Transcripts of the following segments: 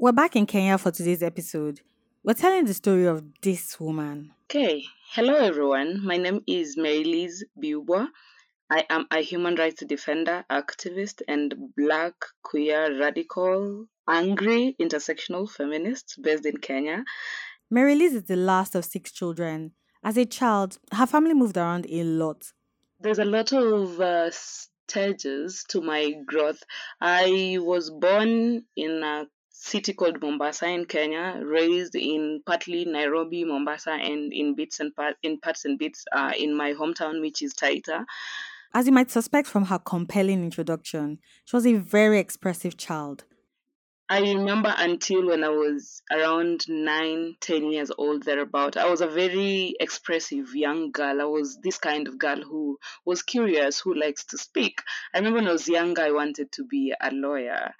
We're back in Kenya for today's episode. We're telling the story of this woman. Okay, hello everyone. My name is Marylize Biubwa. I am a human rights defender, activist, and black, queer, radical, angry, intersectional feminist based in Kenya. Marylize is the last of six children. As a child, her family moved around a lot. There's a lot of uh, stages to my growth. I was born in a city called Mombasa in Kenya, raised in partly Nairobi, Mombasa, and in bits and part, in parts and bits uh, in my hometown, which is Taita. As you might suspect from her compelling introduction, she was a very expressive child. I remember until when I was around nine, ten years old, thereabout, I was a very expressive young girl. I was this kind of girl who was curious, who likes to speak. I remember when I was younger, I wanted to be a lawyer.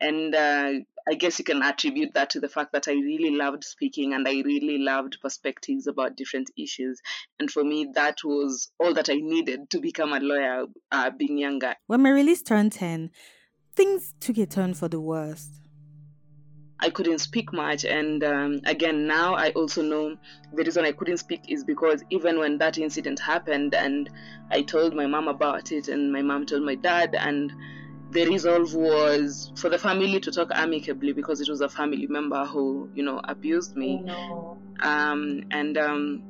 And uh, I guess you can attribute that to the fact that I really loved speaking and I really loved perspectives about different issues. And for me, that was all that I needed to become a lawyer uh, being younger. When Marylize turned 10, things took a turn for the worst. I couldn't speak much. And um, again, now I also know the reason I couldn't speak is because even when that incident happened and I told my mom about it, and my mom told my dad, and the resolve was for the family to talk amicably because it was a family member who, you know, abused me. Oh, no. Um, and um,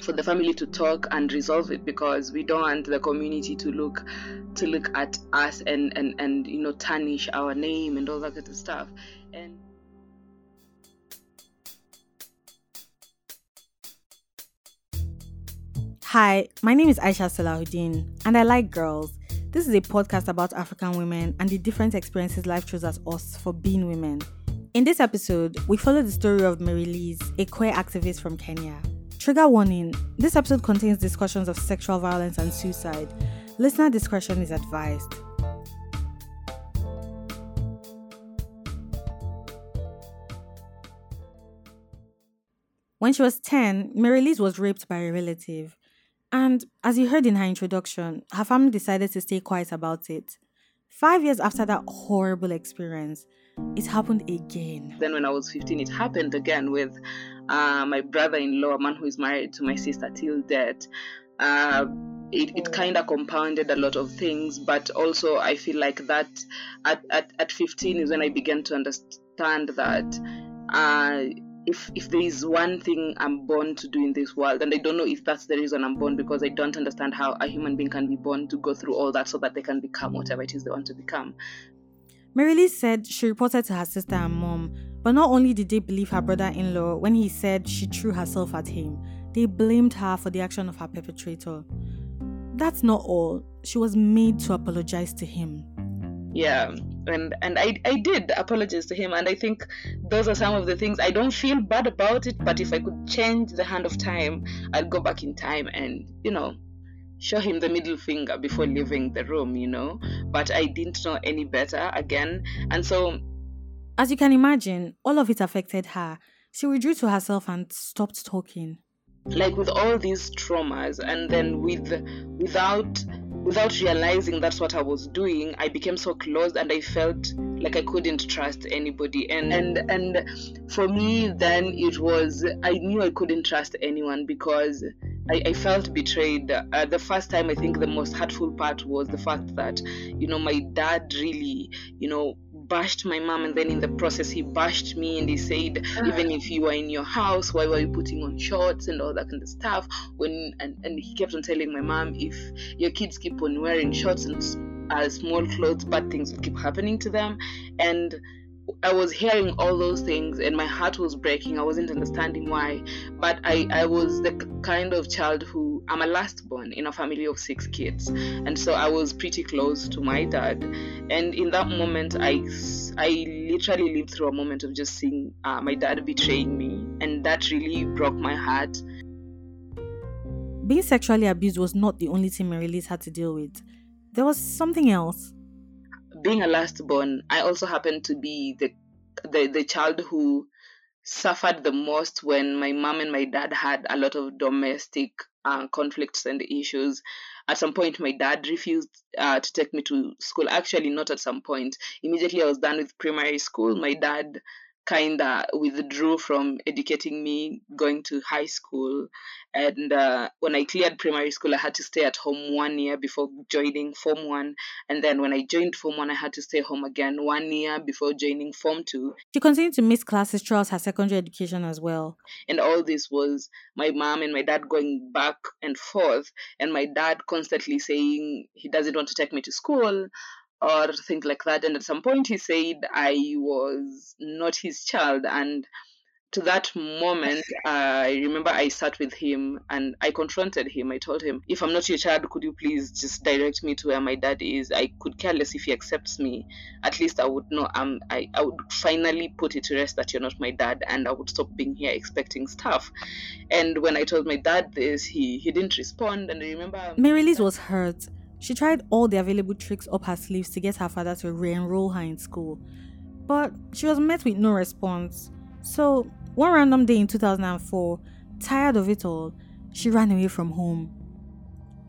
for the family to talk and resolve it because we don't want the community to look to look at us and and and you know tarnish our name and all that kind of stuff and Hi, my name is Aisha Salahuddin, and I like girls. This is a podcast about African women and the different experiences life throws at us for being women. In this episode, we follow the story of Marylize, a queer activist from Kenya. Trigger warning this episode contains discussions of sexual violence and suicide. Listener discretion is advised. When she was 10, Marylize was raped by a relative. And as you heard in her introduction, her family decided to stay quiet about it. Five years after that horrible experience, it happened again. Then, when I was 15, it happened again with uh, my brother in law, a man who is married to my sister till death. Uh, it, it kind of compounded a lot of things, but also I feel like that at, at, at 15 is when I began to understand that. Uh, if if there is one thing I'm born to do in this world, and I don't know if that's the reason I'm born because I don't understand how a human being can be born to go through all that so that they can become whatever it is they want to become. Marylize said she reported to her sister and mom, but not only did they believe her brother in law when he said she threw herself at him, they blamed her for the action of her perpetrator. That's not all, she was made to apologize to him yeah and and I, I did apologize to him and i think those are some of the things. I don't feel bad about it but if i could change the hand of time i'd go back in time and you know show him the middle finger before leaving the room you know? But i didn't know any better again and so as you can imagine all of it affected her. She withdrew to herself and stopped talking. Like with all these traumas and then with without without realizing that's what I was doing, I became so closed and I felt like I couldn't trust anybody. And and and for me then it was I knew I couldn't trust anyone because I, I felt betrayed. Uh, the first time I think the most hurtful part was the fact that, you know, my dad really, you know, bashed my mom and then in the process he bashed me and he said uh-huh. even if you were in your house why were you putting on shorts and all that kind of stuff when and, and he kept on telling my mom if your kids keep on wearing shorts and uh, small clothes bad things will keep happening to them and I was hearing all those things and my heart was breaking. I wasn't understanding why. But I, I was the kind of child who I'm a last born in a family of six kids. And so I was pretty close to my dad. And in that moment, I, I literally lived through a moment of just seeing uh, my dad betraying me. And that really broke my heart. Being sexually abused was not the only thing Marylize had to deal with. There was something else being a last born, I also happened to be the the, the child who suffered the most when my mom and my dad had a lot of domestic uh, conflicts and issues. At some point, my dad refused uh, to take me to school. Actually, not at some point. Immediately, I was done with primary school. My dad kind of withdrew from educating me going to high school. And uh, when I cleared primary school, I had to stay at home one year before joining Form 1. And then when I joined Form 1, I had to stay home again one year before joining Form 2. She continued to miss classes throughout her secondary education as well. And all this was my mom and my dad going back and forth, and my dad constantly saying he doesn't want to take me to school or things like that. And at some point, he said I was not his child. And to that moment, I remember I sat with him and I confronted him. I told him, If I'm not your child, could you please just direct me to where my dad is? I could care less if he accepts me. At least I would know um, I, I would finally put it to rest that you're not my dad and I would stop being here expecting stuff. And when I told my dad this, he, he didn't respond. And I remember. Marylize was hurt she tried all the available tricks up her sleeves to get her father to re enroll her in school, but she was met with no response. So, one random day in 2004, tired of it all, she ran away from home.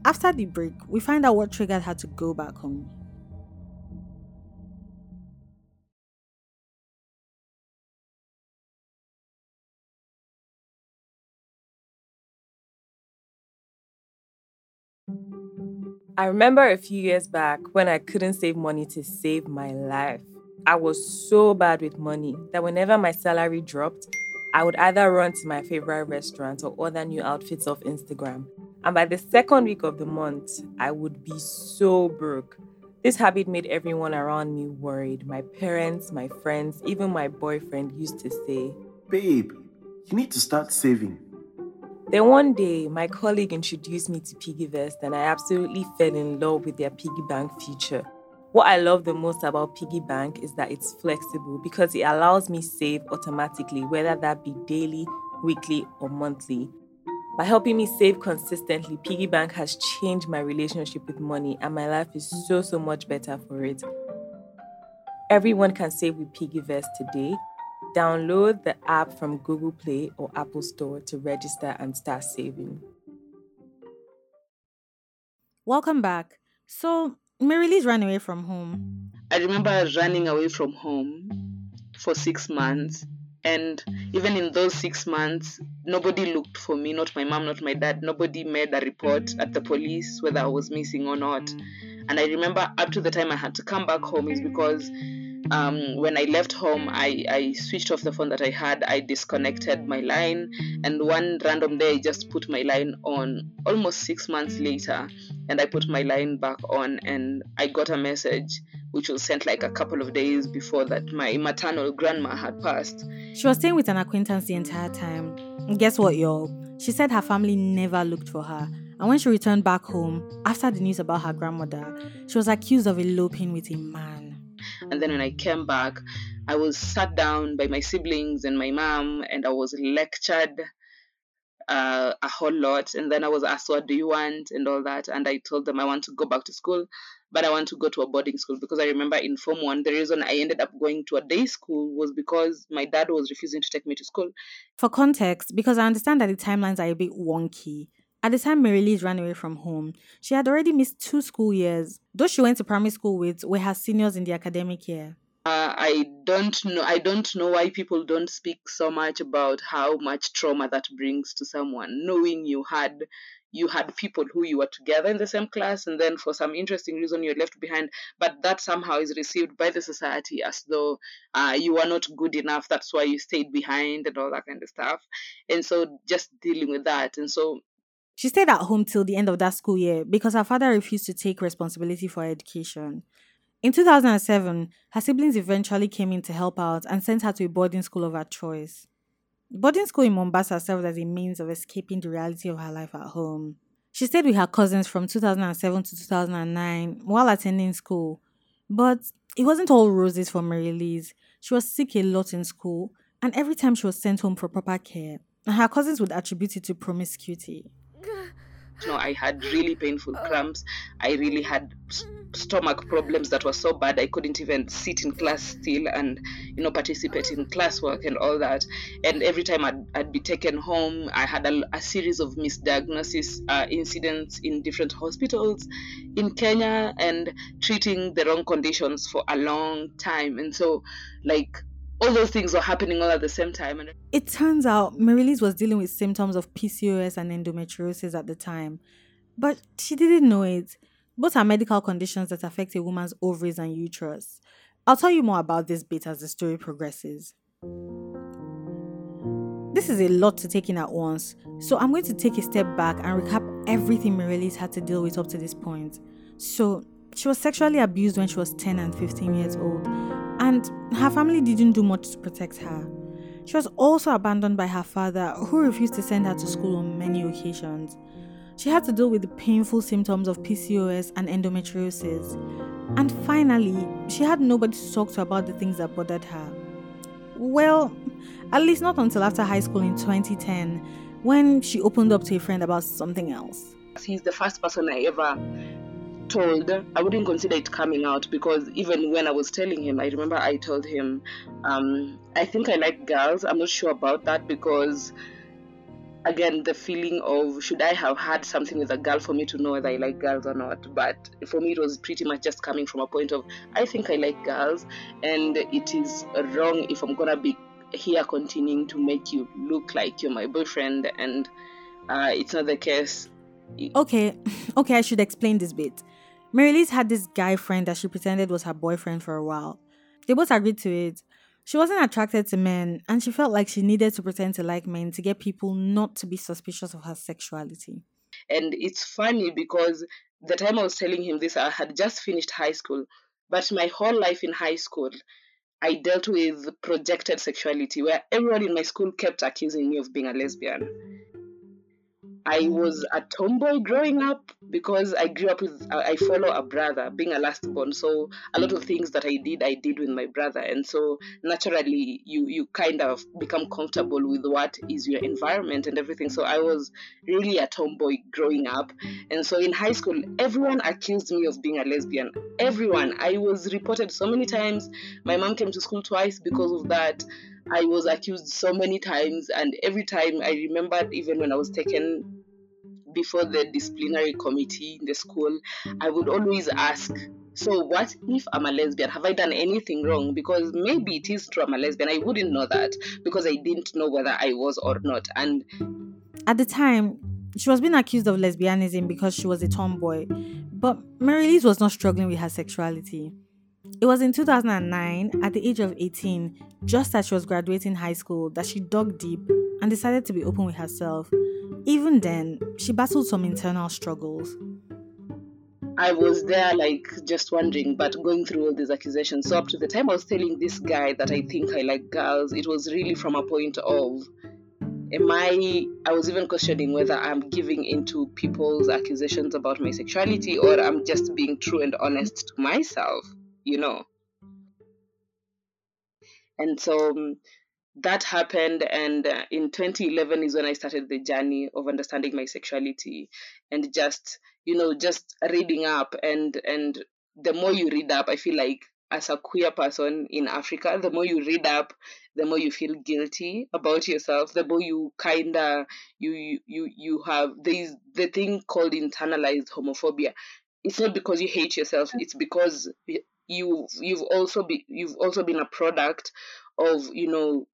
After the break, we find out what triggered her to go back home. I remember a few years back when I couldn't save money to save my life. I was so bad with money that whenever my salary dropped, I would either run to my favorite restaurant or order new outfits off Instagram. And by the second week of the month, I would be so broke. This habit made everyone around me worried. My parents, my friends, even my boyfriend used to say, Babe, you need to start saving. Then one day, my colleague introduced me to PiggyVest, and I absolutely fell in love with their piggy bank feature. What I love the most about Piggy Bank is that it's flexible because it allows me to save automatically, whether that be daily, weekly, or monthly. By helping me save consistently, Piggy Bank has changed my relationship with money, and my life is so so much better for it. Everyone can save with PiggyVest today. Download the app from Google Play or Apple Store to register and start saving. Welcome back. So, Marylize ran away from home. I remember running away from home for six months. And even in those six months, nobody looked for me, not my mom, not my dad. Nobody made a report at the police whether I was missing or not. And I remember up to the time I had to come back home is because um, when I left home, I, I switched off the phone that I had. I disconnected my line, and one random day, I just put my line on. Almost six months later, and I put my line back on, and I got a message which was sent like a couple of days before that my maternal grandma had passed. She was staying with an acquaintance the entire time. And guess what, y'all? She said her family never looked for her. And when she returned back home, after the news about her grandmother, she was accused of eloping with a man. And then when I came back, I was sat down by my siblings and my mom, and I was lectured uh, a whole lot. And then I was asked, What do you want? and all that. And I told them I want to go back to school, but I want to go to a boarding school because I remember in Form 1, the reason I ended up going to a day school was because my dad was refusing to take me to school. For context, because I understand that the timelines are a bit wonky, at the time Marylize ran away from home, she had already missed two school years. Those she went to primary school with were her seniors in the academic year. Uh, I don't know. I don't know why people don't speak so much about how much trauma that brings to someone, knowing you had you had people who you were together in the same class, and then for some interesting reason you're left behind. But that somehow is received by the society as though uh, you are not good enough. That's why you stayed behind and all that kind of stuff. And so just dealing with that, and so she stayed at home till the end of that school year because her father refused to take responsibility for her education. In 2007, her siblings eventually came in to help out and sent her to a boarding school of her choice. Boarding school in Mombasa served as a means of escaping the reality of her life at home. She stayed with her cousins from 2007 to 2009 while attending school. But it wasn't all roses for Mary Marylize. She was sick a lot in school, and every time she was sent home for proper care, her cousins would attribute it to promiscuity you know i had really painful cramps. I really had stomach problems that were so bad i couldn't even sit in class still and you know participate in classwork and all that. And every time i'd, I'd be taken home i had a, a series of misdiagnosis uh, incidents in different hospitals in kenya and treating the wrong conditions for a long time. And so like all those things were happening all at the same time. And It turns out Marylize was dealing with symptoms of PCOS and endometriosis at the time, but she didn't know it. Both are medical conditions that affect a woman's ovaries and uterus. I'll tell you more about this bit as the story progresses. This is a lot to take in at once, so I'm going to take a step back and recap everything Marylize had to deal with up to this point. So, she was sexually abused when she was 10 and 15 years old, and her family didn't do much to protect her. She was also abandoned by her father, who refused to send her to school on many occasions. She had to deal with the painful symptoms of PCOS and endometriosis. And finally, she had nobody to talk to about the things that bothered her. Well, at least not until after high school in 2010, when she opened up to a friend about something else. he's the first person I ever told. I wouldn't consider it coming out because even when I was telling him, I remember I told him, um, I think I like girls. I'm not sure about that because, again, the feeling of should I have had something with a girl for me to know whether I like girls or not. But for me, it was pretty much just coming from a point of I think I like girls, and it is wrong if I'm gonna be here continuing to make you look like you're my boyfriend, and uh, it's not the case. Okay, okay, I should explain this bit. Marylize had this guy friend that she pretended was her boyfriend for a while. They both agreed to it. She wasn't attracted to men, and she felt like she needed to pretend to like men to get people not to be suspicious of her sexuality. And it's funny because the time I was telling him this, I had just finished high school, but my whole life in high school, I dealt with projected sexuality where everyone in my school kept accusing me of being a lesbian. I was a tomboy growing up because I grew up with, I follow a brother, being a last born. So a lot of things that I did, I did with my brother. And so naturally, you, you kind of become comfortable with what is your environment and everything. So I was really a tomboy growing up. And so in high school, everyone accused me of being a lesbian. Everyone. I was reported so many times. My mom came to school twice because of that. I was accused so many times, and every time I remembered, even when I was taken before the disciplinary committee in the school, I would always ask, So, what if I'm a lesbian? Have I done anything wrong? Because maybe it is true I'm a lesbian. I wouldn't know that because I didn't know whether I was or not. And At the time, she was being accused of lesbianism because she was a tomboy, but Marylize was not struggling with her sexuality. It was in 2009, at the age of 18, just as she was graduating high school, that she dug deep and decided to be open with herself. Even then, she battled some internal struggles. I was there, like, just wondering, but going through all these accusations. So, up to the time I was telling this guy that I think I like girls, it was really from a point of, am I, I was even questioning whether I'm giving into people's accusations about my sexuality or I'm just being true and honest to myself, you know. And so um, that happened, and uh, in 2011 is when I started the journey of understanding my sexuality and just, you know, just reading up. And and the more you read up, I feel like as a queer person in Africa, the more you read up, the more you feel guilty about yourself. The more you kinda you you you, have there's the thing called internalized homophobia. It's not because you hate yourself. It's because you you've also be you've also been a product of you know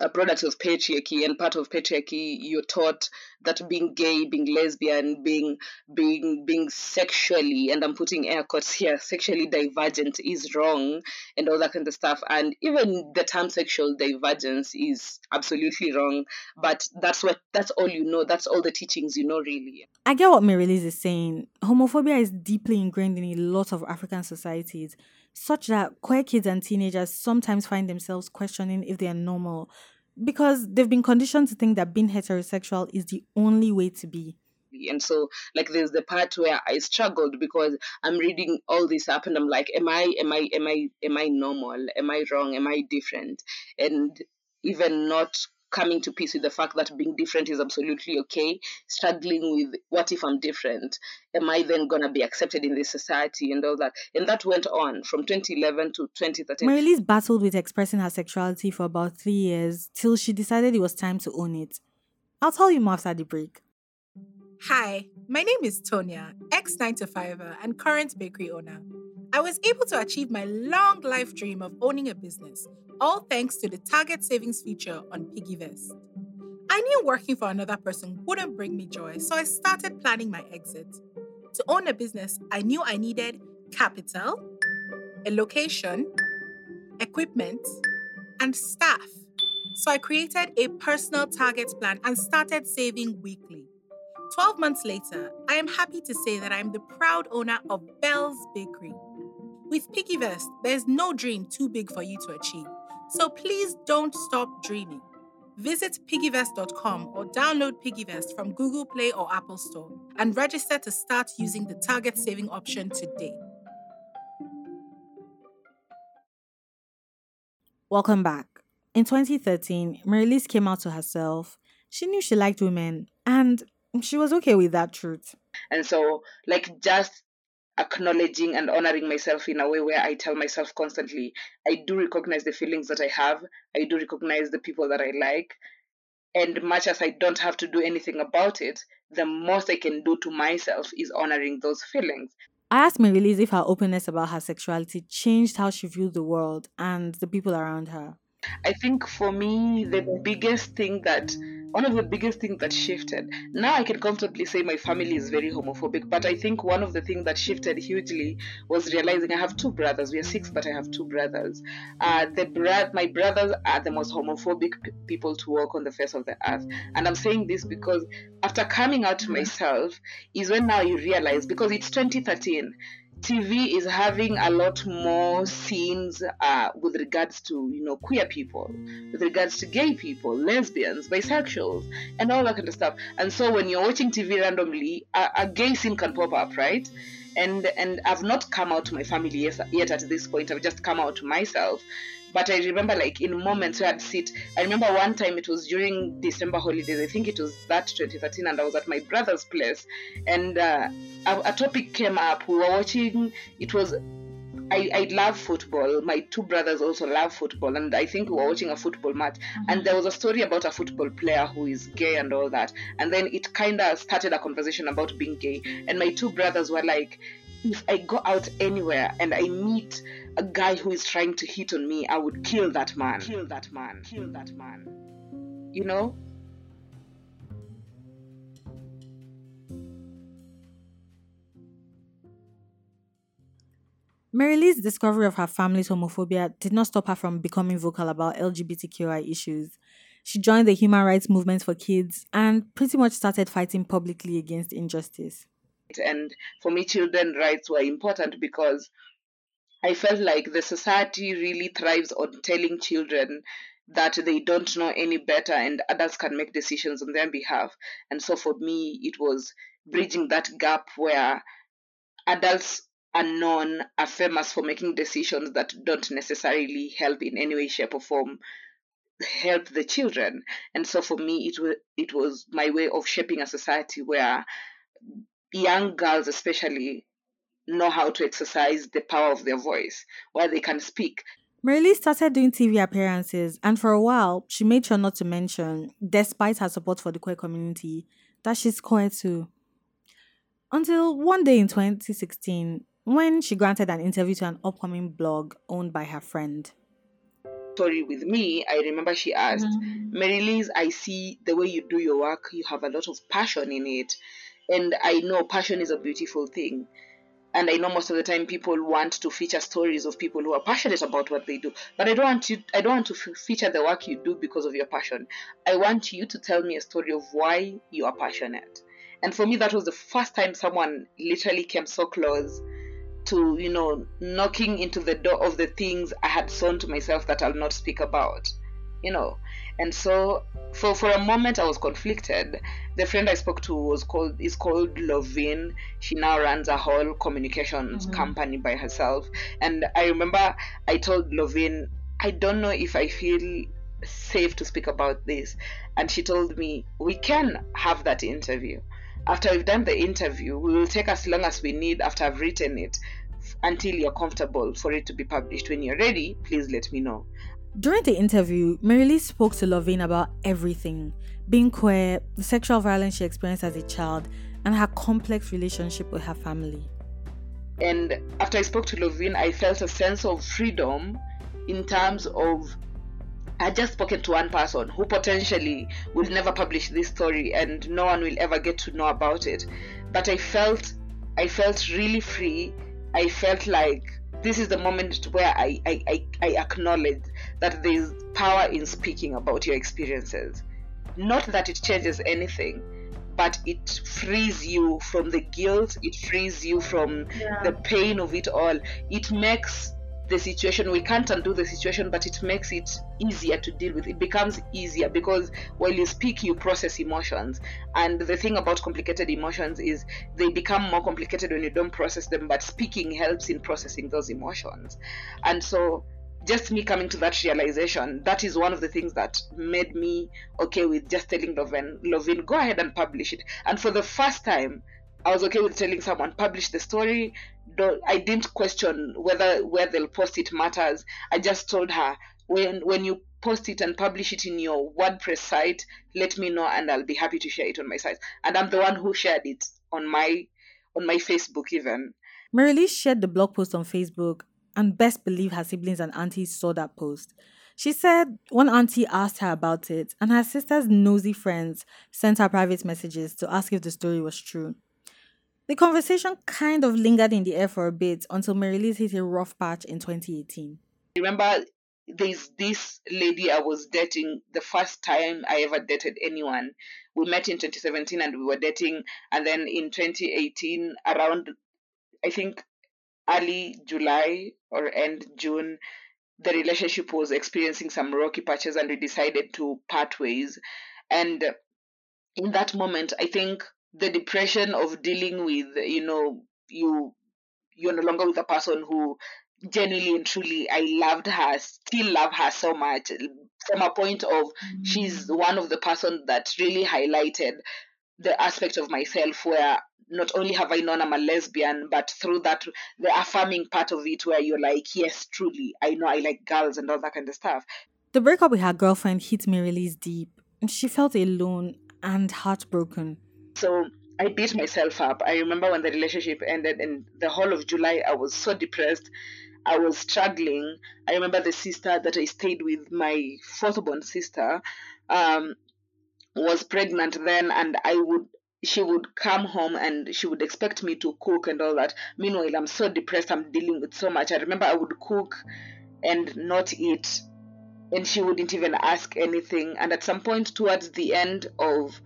a product of patriarchy and part of patriarchy you're taught that being gay being lesbian being being being sexually and i'm putting air quotes here sexually divergent is wrong and all that kind of stuff. And even the term sexual divergence is absolutely wrong but that's what that's all you know that's all the teachings you know really. I get what Marylize is saying. Homophobia is deeply ingrained in a lot of African societies, such that queer kids and teenagers sometimes find themselves questioning if they are normal because they've been conditioned to think that being heterosexual is the only way to be. and so like there's the part where i struggled because i'm reading all this up and i'm like am i am i am i am i normal? Am i wrong? Am i different? And even not coming to peace with the fact that being different is absolutely okay struggling with what if i'm different am i then going to be accepted in this society and all that and that went on from 2011 to 2013 Marylize battled with expressing her sexuality for about three years till she decided it was time to own it. I'll tell you more after the break. Hi, my name is Tonya, ex 9 to 5er and current bakery owner. I was able to achieve my long life dream of owning a business, all thanks to the target savings feature on PiggyVest. I knew working for another person wouldn't bring me joy, so I started planning my exit. To own a business, I knew I needed capital, a location, equipment, and staff. So I created a personal target plan and started saving weekly. 12 months later, I am happy to say that I am the proud owner of Bell's Bakery. With PiggyVest, there's no dream too big for you to achieve. So please don't stop dreaming. Visit piggyvest.com or download PiggyVest from Google Play or Apple Store and register to start using the target saving option today. Welcome back. In 2013, Marylize came out to herself. She knew she liked women and she was okay with that truth. And so, like, just acknowledging and honoring myself in a way where I tell myself constantly, I do recognize the feelings that I have, I do recognize the people that I like. And much as I don't have to do anything about it, the most I can do to myself is honoring those feelings. I asked Marylize if her openness about her sexuality changed how she viewed the world and the people around her. I think for me, the biggest thing that one of the biggest things that shifted. Now I can comfortably say my family is very homophobic, but I think one of the things that shifted hugely was realizing I have two brothers. We are six, but I have two brothers. Uh, the bro- my brothers are the most homophobic p- people to walk on the face of the earth, and I'm saying this because after coming out to myself is when now you realize because it's 2013 TV is having a lot more scenes uh, with regards to you know queer people, with regards to gay people, lesbians, bisexuals, and all that kind of stuff. And so when you're watching TV randomly, a, a gay scene can pop up, right? And and I've not come out to my family yet, yet at this point. I've just come out to myself. But I remember like in moments where I'd sit. I remember one time it was during December holidays. I think it was that 2013, and I was at my brother's place, and uh, a, a topic came up. We were watching. It was I, I love football. My two brothers also love football, and I think we were watching a football match. And there was a story about a football player who is gay and all that. And then it kind of started a conversation about being gay. And my two brothers were like, if I go out anywhere and I meet a guy who is trying to hit on me, I would kill that man. Mm. Kill that man. Kill that man. You know? Marylize' discovery of her family's homophobia did not stop her from becoming vocal about LGBTQI issues. She joined the human rights movement for kids and pretty much started fighting publicly against injustice. And for me, children's rights were important because I felt like the society really thrives on telling children that they don't know any better and adults can make decisions on their behalf. And so for me, it was bridging that gap where adults are known, are famous for making decisions that don't necessarily help in any way, shape, or form help the children. And so for me, it was it was my way of shaping a society where young girls, especially, know how to exercise the power of their voice, where they can speak. Marylize started doing TV appearances, and for a while, she made sure not to mention, despite her support for the queer community, that she's queer too. Until one day in 2016, when she granted an interview to an upcoming blog owned by her friend. Story with me, I remember she asked, mm-hmm. Mary Liz, I see the way you do your work, you have a lot of passion in it. And I know passion is a beautiful thing. And I know most of the time people want to feature stories of people who are passionate about what they do. But I don't want you I don't want to feature the work you do because of your passion. I want you to tell me a story of why you are passionate. And for me that was the first time someone literally came so close to you know knocking into the door of the things I had sown to myself that I'll not speak about, you know. And so for for a moment I was conflicted. The friend I spoke to was called is called Lovin. She now runs a whole communications mm-hmm. company by herself. And I remember I told Lovin, I don't know if I feel safe to speak about this. And she told me, we can have that interview. After we've done the interview, we will take as long as we need after I've written it until you're comfortable for it to be published. When you're ready, please let me know. During the interview, Marilee spoke to Lovin about everything being queer, the sexual violence she experienced as a child, and her complex relationship with her family. And after I spoke to Lovin, I felt a sense of freedom in terms of I just spoken to one person who potentially will never publish this story and no one will ever get to know about it. But I felt I felt really free. I felt like this is the moment where I, I, I, I acknowledge that there's power in speaking about your experiences. Not that it changes anything, but it frees you from the guilt, it frees you from yeah. the pain of it all. It makes the situation we can't undo the situation but it makes it easier to deal with. It becomes easier because while you speak you process emotions. And the thing about complicated emotions is they become more complicated when you don't process them but speaking helps in processing those emotions. And so just me coming to that realization that is one of the things that made me okay with just telling Lovin, Lovin go ahead and publish it. And for the first time I was okay with telling someone publish the story. Don't, I didn't question whether where they'll post it matters. I just told her when when you post it and publish it in your WordPress site, let me know and I'll be happy to share it on my site. And I'm the one who shared it on my on my Facebook even. Marylize shared the blog post on Facebook and best believe her siblings and aunties saw that post. She said one auntie asked her about it, and her sister's nosy friends sent her private messages to ask if the story was true. The conversation kind of lingered in the air for a bit until Marylize hit a rough patch in 2018. Remember, there's this lady I was dating the first time I ever dated anyone. We met in 2017 and we were dating, and then in 2018, around I think early July or end June, the relationship was experiencing some rocky patches and we decided to part ways. And in that moment, I think the depression of dealing with you know you you're no longer with a person who genuinely and truly I loved her, still love her so much from a point of mm-hmm. she's one of the person that really highlighted the aspect of myself where not only have I known I'm a lesbian, but through that the affirming part of it where you're like, yes, truly, I know I like girls and all that kind of stuff. The breakup with her girlfriend hit Marylize deep. She felt alone and heartbroken. So I beat myself up. I remember when the relationship ended and the whole of July I was so depressed. I was struggling. I remember the sister that I stayed with, my fourth born sister, um, was pregnant then, and I would she would come home and she would expect me to cook and all that. Meanwhile, I'm so depressed. I'm dealing with so much. I remember I would cook and not eat, and she wouldn't even ask anything. And at some point towards the end of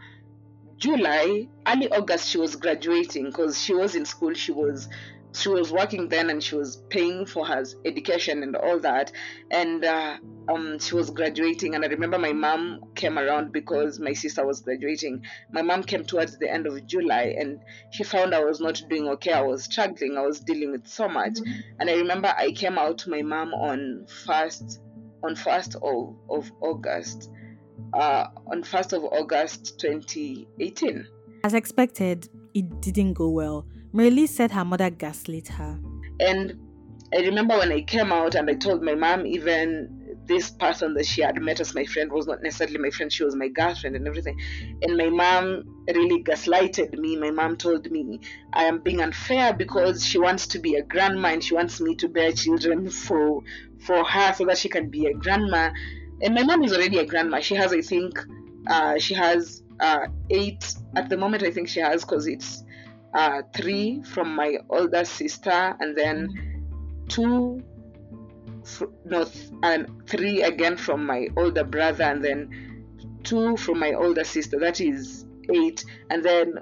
July, early August, she was graduating because she was in school. She was she was working then and she was paying for her education and all that. And uh, um, she was graduating and i remember my mom came around because my sister was graduating. My mom came towards the end of july and she found i was not doing okay. I was struggling. I was dealing with so much. Mm-hmm. and i remember i came out to my mom on first on first of, of august uh, on 1st of August 2018. As expected, it didn't go well. Marylize said her mother gaslit her. And I remember when I came out and I told my mom, even this person that she had met as my friend was not necessarily my friend, she was my girlfriend and everything. And my mom really gaslighted me. My mom told me I am being unfair because she wants to be a grandma and she wants me to bear children for for her so that she can be a grandma and my mom is already a grandma. She has, I think, uh, she has uh, eight at the moment. I think she has because it's uh, three from my older sister, and then two, fr- no, and three again from my older brother, and then two from my older sister. That is eight, and then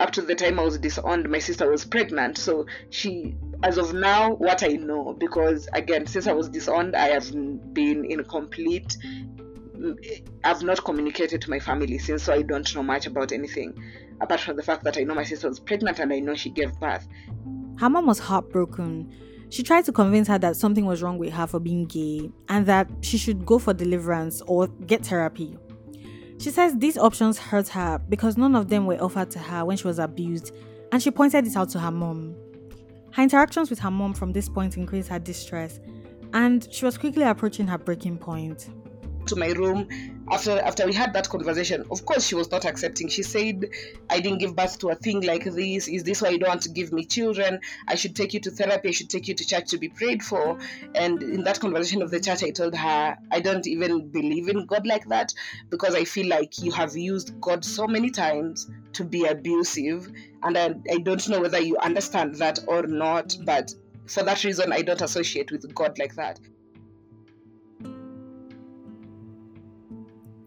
up to the time I was disowned, my sister was pregnant, so she as of now, what I know, because again, since I was disowned, I have been in complete. I've not communicated to my family since, so I don't know much about anything apart from the fact that I know my sister was pregnant and I know she gave birth. Her mom was heartbroken. She tried to convince her that something was wrong with her for being gay and that she should go for deliverance or get therapy. She says these options hurt her because none of them were offered to her when she was abused, and she pointed it out to her mom. Her interactions with her mom from this point increased her distress, and she was quickly approaching her breaking point. To my room, after after we had that conversation of course she was not accepting. She said i didn't give birth to a thing like this. Is this why you don't want to give me children? I should take you to therapy. I should take you to church to be prayed for. And in that conversation of the church i told her i don't even believe in god like that because i feel like you have used god so many times to be abusive. And i, I don't know whether you understand that or not but for that reason i don't associate with god like that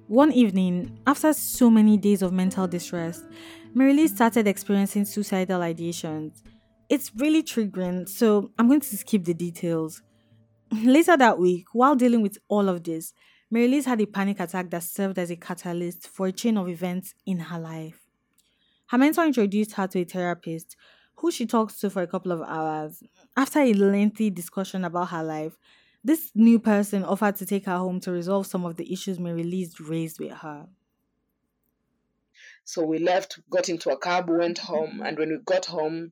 One evening, after so many days of mental distress, Mary started experiencing suicidal ideations. It's really triggering, so I'm going to skip the details. Later that week, while dealing with all of this, Mary had a panic attack that served as a catalyst for a chain of events in her life. Her mentor introduced her to a therapist who she talked to for a couple of hours. After a lengthy discussion about her life, this new person offered to take her home to resolve some of the issues Mary Liz raised with her. So we left, got into a cab, went home, and when we got home,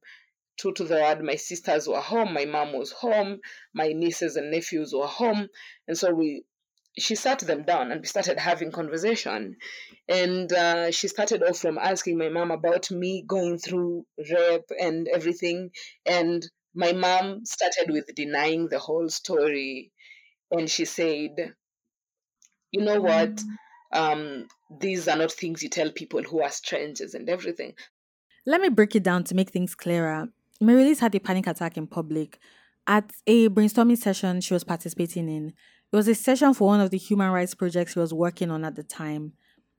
true to the word, my sisters were home, my mom was home, my nieces and nephews were home, and so we she sat them down and we started having conversation and uh, she started off from asking my mom about me going through rape and everything and my mom started with denying the whole story and she said you know what? Mm. um, these are not things you tell people who are strangers and everything. Let me break it down to make things clearer. Marylize had a panic attack in public. At a brainstorming session she was participating in it was a session for one of the human rights projects she was working on at the time.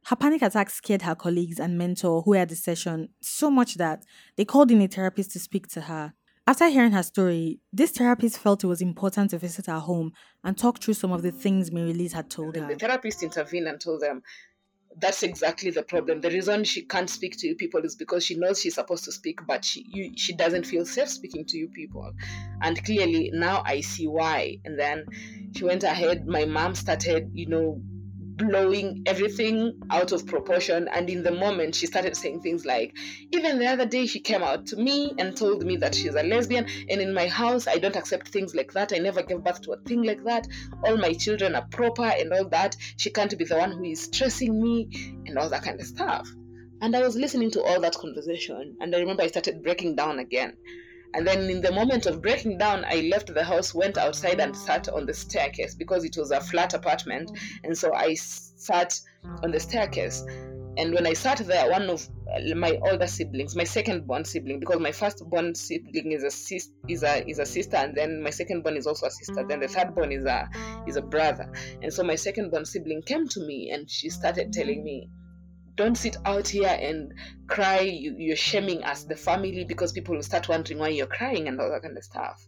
Her panic attack scared her colleagues and mentor who had the session so much that they called in a therapist to speak to her after hearing her story, this therapist felt it was important to visit her home and talk through some of the things Mary Liz had told her. The therapist intervened and told them that's exactly the problem. The reason she can't speak to you people is because she knows she's supposed to speak, but she you, she doesn't feel safe speaking to you people. And clearly now I see why. And then she went ahead. My mom started, you know, blowing everything out of proportion. And in the moment, she started saying things like, even the other day, she came out to me and told me that she's a lesbian. And in my house, I don't accept things like that. I never gave birth to a thing like that. All my children are proper and all that. She can't be the one who is stressing me and all that kind of stuff. And I was listening to all that conversation. And I remember I started breaking down again. And then in the moment of breaking down, I left the house, went outside, and sat on the staircase because it was a flat apartment. And so I sat on the staircase. And when I sat there, one of uh, my older siblings, my second born sibling, because my first born sibling is a sis, is a is a sister, and then my second born is also a sister. Then the third born is a is a brother. And so my second born sibling came to me and she started telling me, don't sit out here and cry. You, you're shaming us, the family, because people will start wondering why you're crying and all that kind of stuff.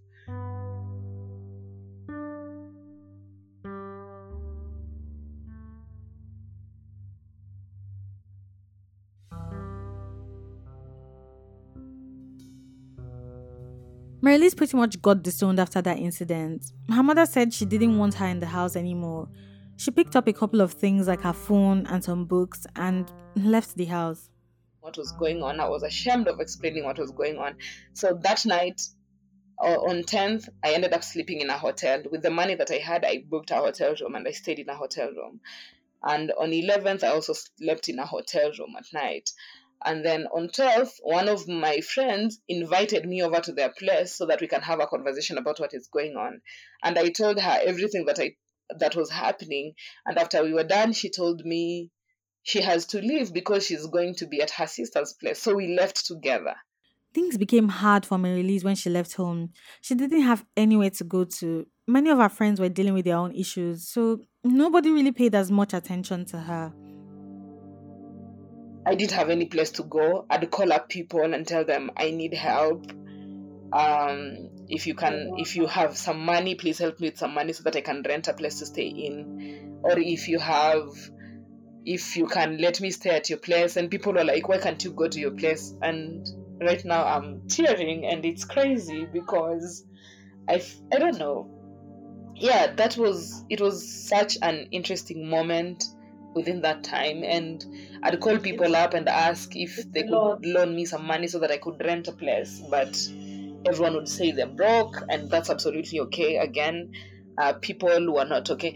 Marylize pretty much got disowned after that incident. Her mother said she didn't want her in the house anymore she picked up a couple of things like her phone and some books and left the house. What was going on? I was ashamed of explaining what was going on. So that night, uh, on 10th, I ended up sleeping in a hotel. With the money that I had, I booked a hotel room and I stayed in a hotel room. And on 11th, I also slept in a hotel room at night. And then on 12th, one of my friends invited me over to their place so that we can have a conversation about what is going on. And I told her everything that I that was happening. And after we were done, she told me she has to leave because she's going to be at her sister's place. So we left together. Things became hard for Mary when she left home. She didn't have anywhere to go to. Many of her friends were dealing with their own issues, so nobody really paid as much attention to her. I didn't have any place to go. I'd call up people and tell them I need help. Um, if you can if you have some money please help me with some money so that i can rent a place to stay in. Or if you have if you can let me stay at your place. And people are like why can't you go to your place? And right now i'm tearing and it's crazy because i i don't know. Yeah that was it was such an interesting moment within that time. And i'd call people up and ask if they could loan me some money so that i could rent a place. But everyone would say they're broke, and that's absolutely okay. Again, uh, people who are not okay.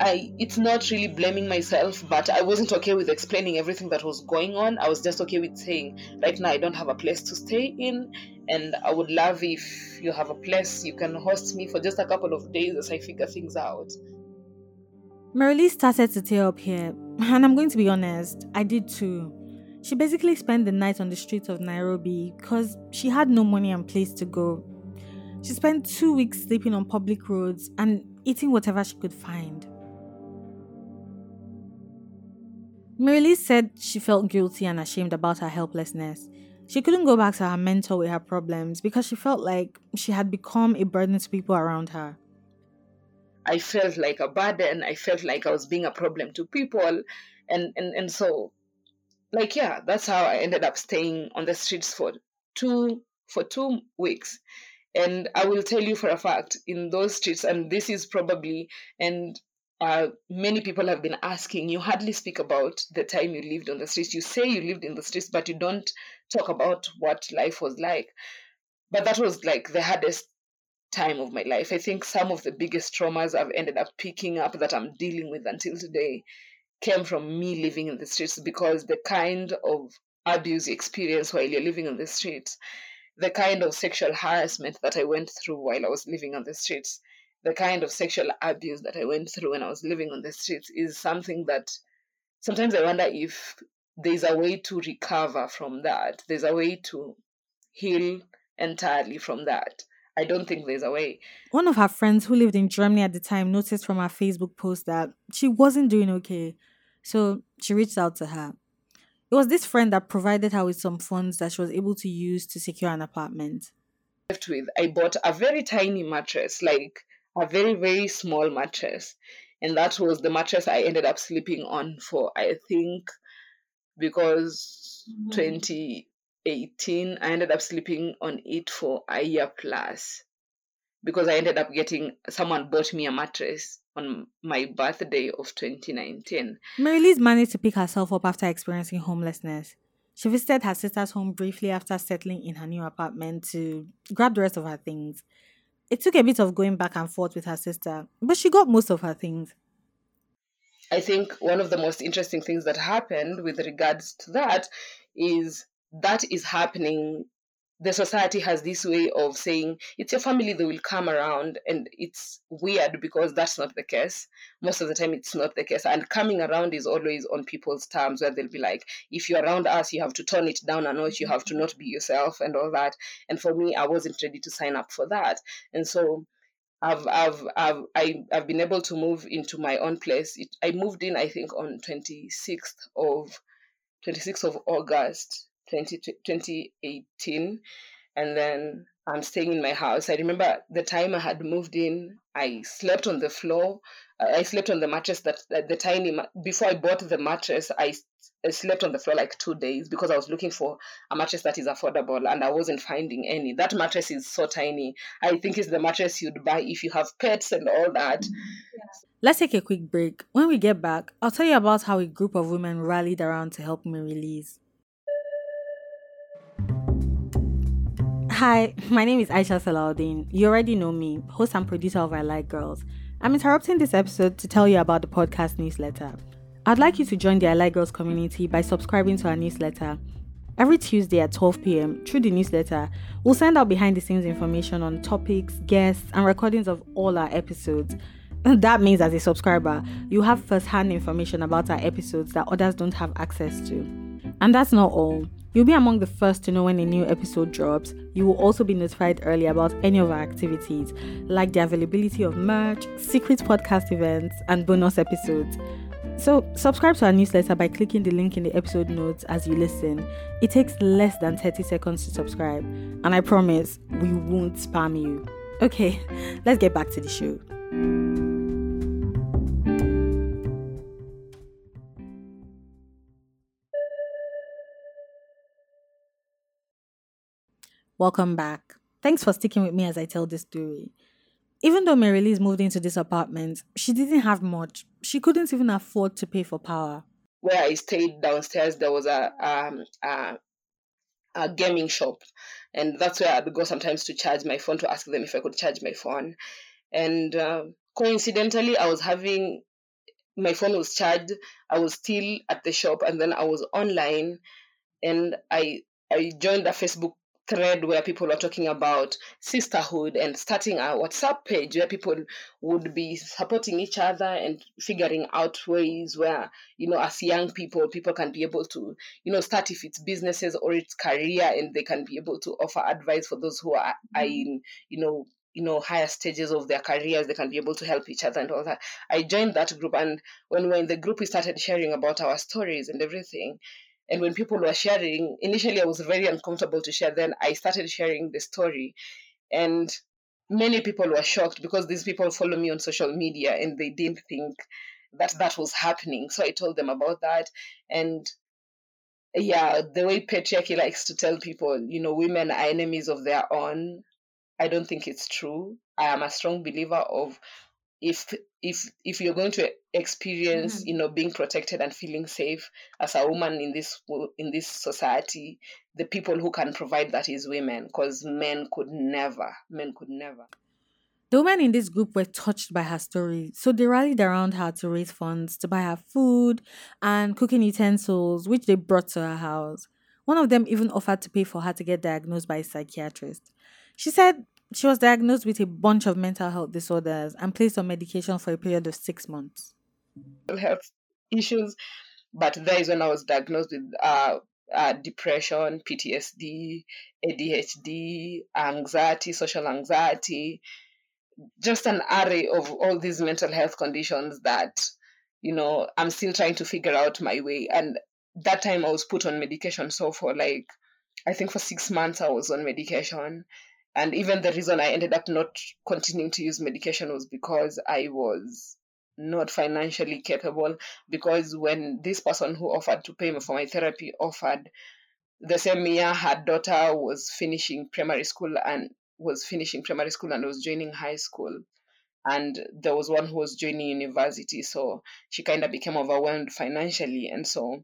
I it's not really blaming myself, but I wasn't okay with explaining everything that was going on. I was just okay with saying, right now I don't have a place to stay in, and I would love if you have a place you can host me for just a couple of days as I figure things out. Marilee started to tear up here, and I'm going to be honest, I did too. She basically spent the night on the streets of Nairobi because she had no money and place to go. She spent two weeks sleeping on public roads and eating whatever she could find. Marylize said she felt guilty and ashamed about her helplessness. She couldn't go back to her mentor with her problems because she felt like she had become a burden to people around her. I felt like a burden. I felt like I was being a problem to people. And, and, and so, like, yeah, that's how I ended up staying on the streets for two, for two weeks. And I will tell you for a fact, in those streets, and this is probably, and uh, many people have been asking, you hardly speak about the time you lived on the streets. You say you lived in the streets, but you don't talk about what life was like. But that was like the hardest time of my life. I think some of the biggest traumas I've ended up picking up that I'm dealing with until today came from me living in the streets because the kind of abuse you experience while you're living on the streets, the kind of sexual harassment that I went through while I was living on the streets, the kind of sexual abuse that I went through when I was living on the streets is something that sometimes I wonder if there's a way to recover from that. There's a way to heal entirely from that. I don't think there's a way. One of her friends who lived in Germany at the time noticed from her Facebook post that she wasn't doing okay. So she reached out to her. It was this friend that provided her with some funds that she was able to use to secure an apartment. Left with, I bought a very tiny mattress, like a very, very small mattress. And that was the mattress I ended up sleeping on for, I think, because mm-hmm. 20 18, I ended up sleeping on it for a year plus because I ended up getting someone bought me a mattress on my birthday of 2019. Marylize's managed to pick herself up after experiencing homelessness. She visited her sister's home briefly after settling in her new apartment to grab the rest of her things. It took a bit of going back and forth with her sister, but she got most of her things. I think one of the most interesting things that happened with regards to that is that is happening the society has this way of saying it's your family they will come around and it's weird because that's not the case. Most of the time it's not the case and coming around is always on people's terms where they'll be like if you're around us you have to turn it down a notch you have to not be yourself and all that. And for me i wasn't ready to sign up for that. And so I've I've I've I, I've been able to move into my own place. It, I moved in I think on 26th of 26th of August 20, 2018 and then I'm staying in my house. I remember the time I had moved in, I slept on the floor. I slept on the mattress that, the tiny before I bought the mattress. I, I slept on the floor like two days because I was looking for a mattress that is affordable and I wasn't finding any. That mattress is so tiny. I think it's the mattress you'd buy if you have pets and all that. Yeah. Let's take a quick break. When we get back, I'll tell you about how a group of women rallied around to help Marylize. Hi, my name is Aisha Salahuddin. You already know me, host and producer of I Like Girls. I'm interrupting this episode to tell you about the podcast newsletter. I'd like you to join the I Like Girls community by subscribing to our newsletter. Every Tuesday at 12 p.m., through the newsletter, we'll send out behind the scenes information on topics, guests, and recordings of all our episodes. That means, as a subscriber, you have first hand information about our episodes that others don't have access to. And that's not all. You'll be among the first to know when a new episode drops. You will also be notified early about any of our activities, like the availability of merch, secret podcast events, and bonus episodes. So, subscribe to our newsletter by clicking the link in the episode notes as you listen. It takes less than 30 seconds to subscribe, and I promise we won't spam you. Okay, let's get back to the show. Welcome back. Thanks for sticking with me as I tell this story. Even though Marylize's moved into this apartment, she didn't have much. She couldn't even afford to pay for power. Where I stayed downstairs, there was a um, a, a gaming shop, and that's where I'd go sometimes to charge my phone to ask them if I could charge my phone. And uh, coincidentally, I was having my phone was charged. I was still at the shop, and then I was online, and I I joined a Facebook thread where people were talking about sisterhood and starting a WhatsApp page where people would be supporting each other and figuring out ways where, you know, as young people, people can be able to, you know, start if it's businesses or it's career and they can be able to offer advice for those who are, are mm-hmm. in, you know, you know higher stages of their careers. They can be able to help each other and all that. I joined that group and when we are in the group we started sharing about our stories and everything and when people were sharing, initially I was very uncomfortable to share. Then I started sharing the story. And many people were shocked because these people follow me on social media and they didn't think that that was happening. So I told them about that. And yeah, the way patriarchy likes to tell people, you know, women are enemies of their own, I don't think it's true. I am a strong believer of if if if you're going to experience mm-hmm. you know being protected and feeling safe as a woman in this in this society the people who can provide that is women because men could never men could never the women in this group were touched by her story, so they rallied around her to raise funds to buy her food and cooking utensils, which they brought to her house. One of them even offered to pay for her to get diagnosed by a psychiatrist. She said she was diagnosed with a bunch of mental health disorders and placed on medication for a period of six months. Health issues, but that is when I was diagnosed with uh, uh, depression, PTSD, ADHD, anxiety, social anxiety, just an array of all these mental health conditions that, you know, I'm still trying to figure out my way. And that time I was put on medication. So for like, I think for six months I was on medication and even the reason I ended up not continuing to use medication was because I was not financially capable. Because when this person who offered to pay me for my therapy offered, the same year her daughter was finishing primary school and was finishing primary school and was joining high school. And there was one who was joining university so she kind of became overwhelmed financially. And so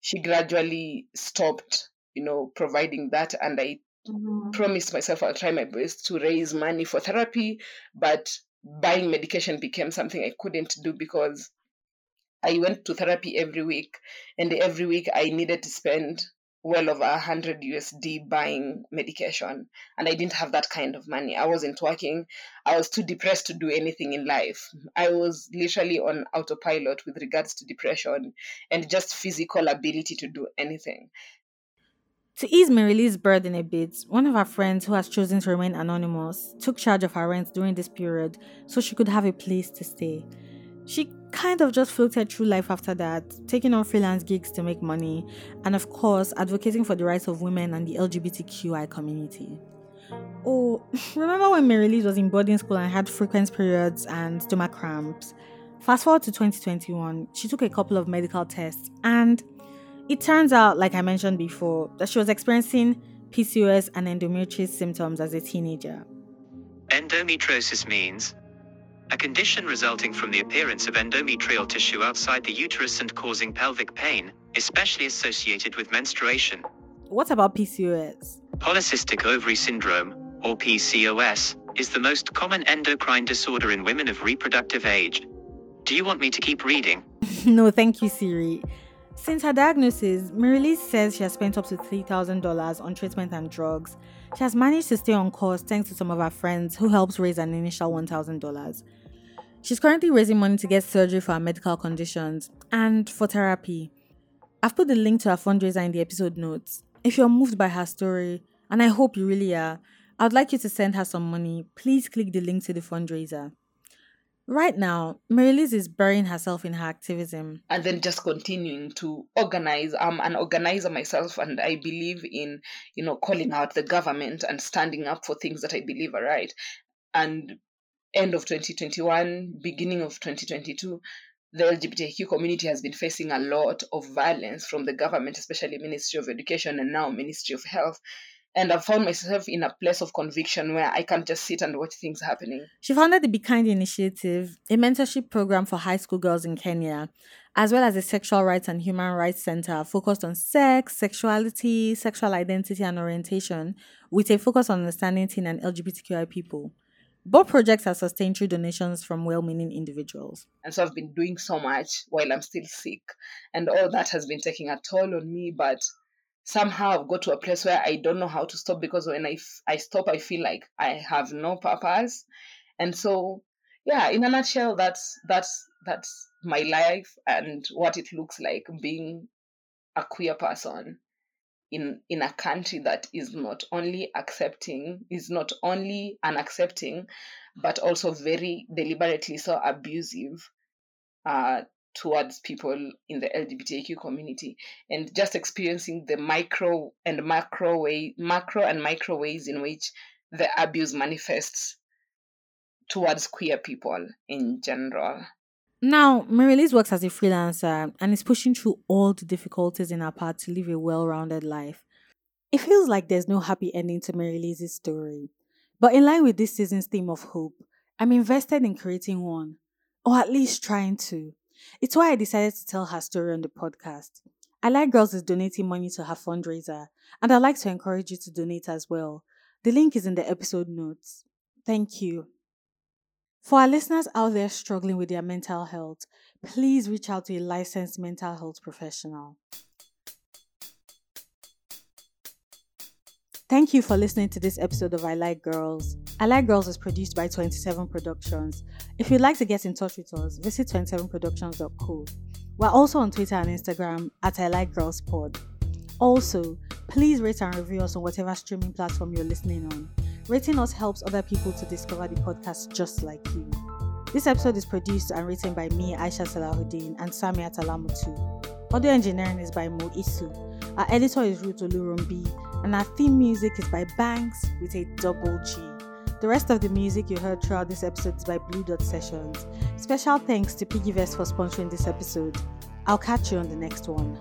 she gradually stopped you know providing that. And i mm-hmm. promised myself I'll try my best to raise money for therapy, but buying medication became something I couldn't do because I went to therapy every week, and every week I needed to spend well over a hundred USD buying medication, and I didn't have that kind of money. I wasn't working. I was too depressed to do anything in life. I was literally on autopilot with regards to depression and just physical ability to do anything. To ease Marylize's burden a bit, one of her friends who has chosen to remain anonymous took charge of her rent during this period so she could have a place to stay. She kind of just floated through life after that, taking on freelance gigs to make money, and of course, advocating for the rights of women and the LGBTQI community. Oh, remember when Marylee was in boarding school and had frequent periods and stomach cramps? Fast forward to 2021, she took a couple of medical tests and it turns out, like I mentioned before, that she was experiencing PCOS and endometriosis symptoms as a teenager. Endometriosis means a condition resulting from the appearance of endometrial tissue outside the uterus and causing pelvic pain, especially associated with menstruation. What about PCOS? Polycystic ovary syndrome, or PCOS, is the most common endocrine disorder in women of reproductive age. Do you want me to keep reading? no, thank you, Siri. Since her diagnosis, Marylize says she has spent up to $3,000 on treatment and drugs. She has managed to stay on course thanks to some of her friends who helped raise an initial $1,000. She's currently raising money to get surgery for her medical conditions and for therapy. I've put the link to her fundraiser in the episode notes. If you're moved by her story, and I hope you really are, I would like you to send her some money. Please click the link to the fundraiser. Right now, Marylize is burying herself in her activism. And then just continuing to organize. I'm an organizer myself and I believe in, you know, calling out the government and standing up for things that I believe are right. And end of 2021, beginning of 2022, the LGBTQ community has been facing a lot of violence from the government, especially Ministry of Education and now Ministry of Health and I found myself in a place of conviction where I can't just sit and watch things happening. She founded the Be Kind Initiative, a mentorship program for high school girls in Kenya, as well as a sexual rights and human rights center focused on sex, sexuality, sexual identity, and orientation, with a focus on understanding teen and LGBTQI people. Both projects are sustained through donations from well meaning individuals. And so I've been doing so much while I'm still sick. And all that has been taking a toll on me. But somehow I've got to a place where I don't know how to stop because when I, f- I stop, I feel like I have no purpose. And so, yeah, in a nutshell, that's that's that's my life and what it looks like being a queer person in in a country that is not only accepting is not only unaccepting but also very deliberately so abusive uh, towards people in the LGBTQ community and just experiencing the micro and macro way macro and micro ways in which the abuse manifests towards queer people in general. Now, Marylize works as a freelancer and is pushing through all the difficulties in her path to live a well rounded life. It feels like there's no happy ending to Marylize's story. But in line with this season's theme of hope, I'm invested in creating one, or at least trying to. It's why I decided to tell her story on the podcast. I Like Girls is donating money to her fundraiser, and I'd like to encourage you to donate as well. The link is in the episode notes. Thank you. For our listeners out there struggling with their mental health, please reach out to a licensed mental health professional. Thank you for listening to this episode of I Like Girls. I Like Girls is produced by 27 Productions. If you'd like to get in touch with us, visit 27productions.co. We're also on Twitter and Instagram at I Like Girls Pod. Also, please rate and review us on whatever streaming platform you're listening on. Rating us helps other people to discover the podcast just like you. This episode is produced and written by me, Aisha Salahuddin, and Sami Atalamutu. Audio engineering is by Mo Isu. Our editor is Ruth Olurumbi, and our theme music is by Banks with a double G. The rest of the music you heard throughout this episode is by Blue Dot Sessions. Special thanks to PiggyVest for sponsoring this episode. I'll catch you on the next one.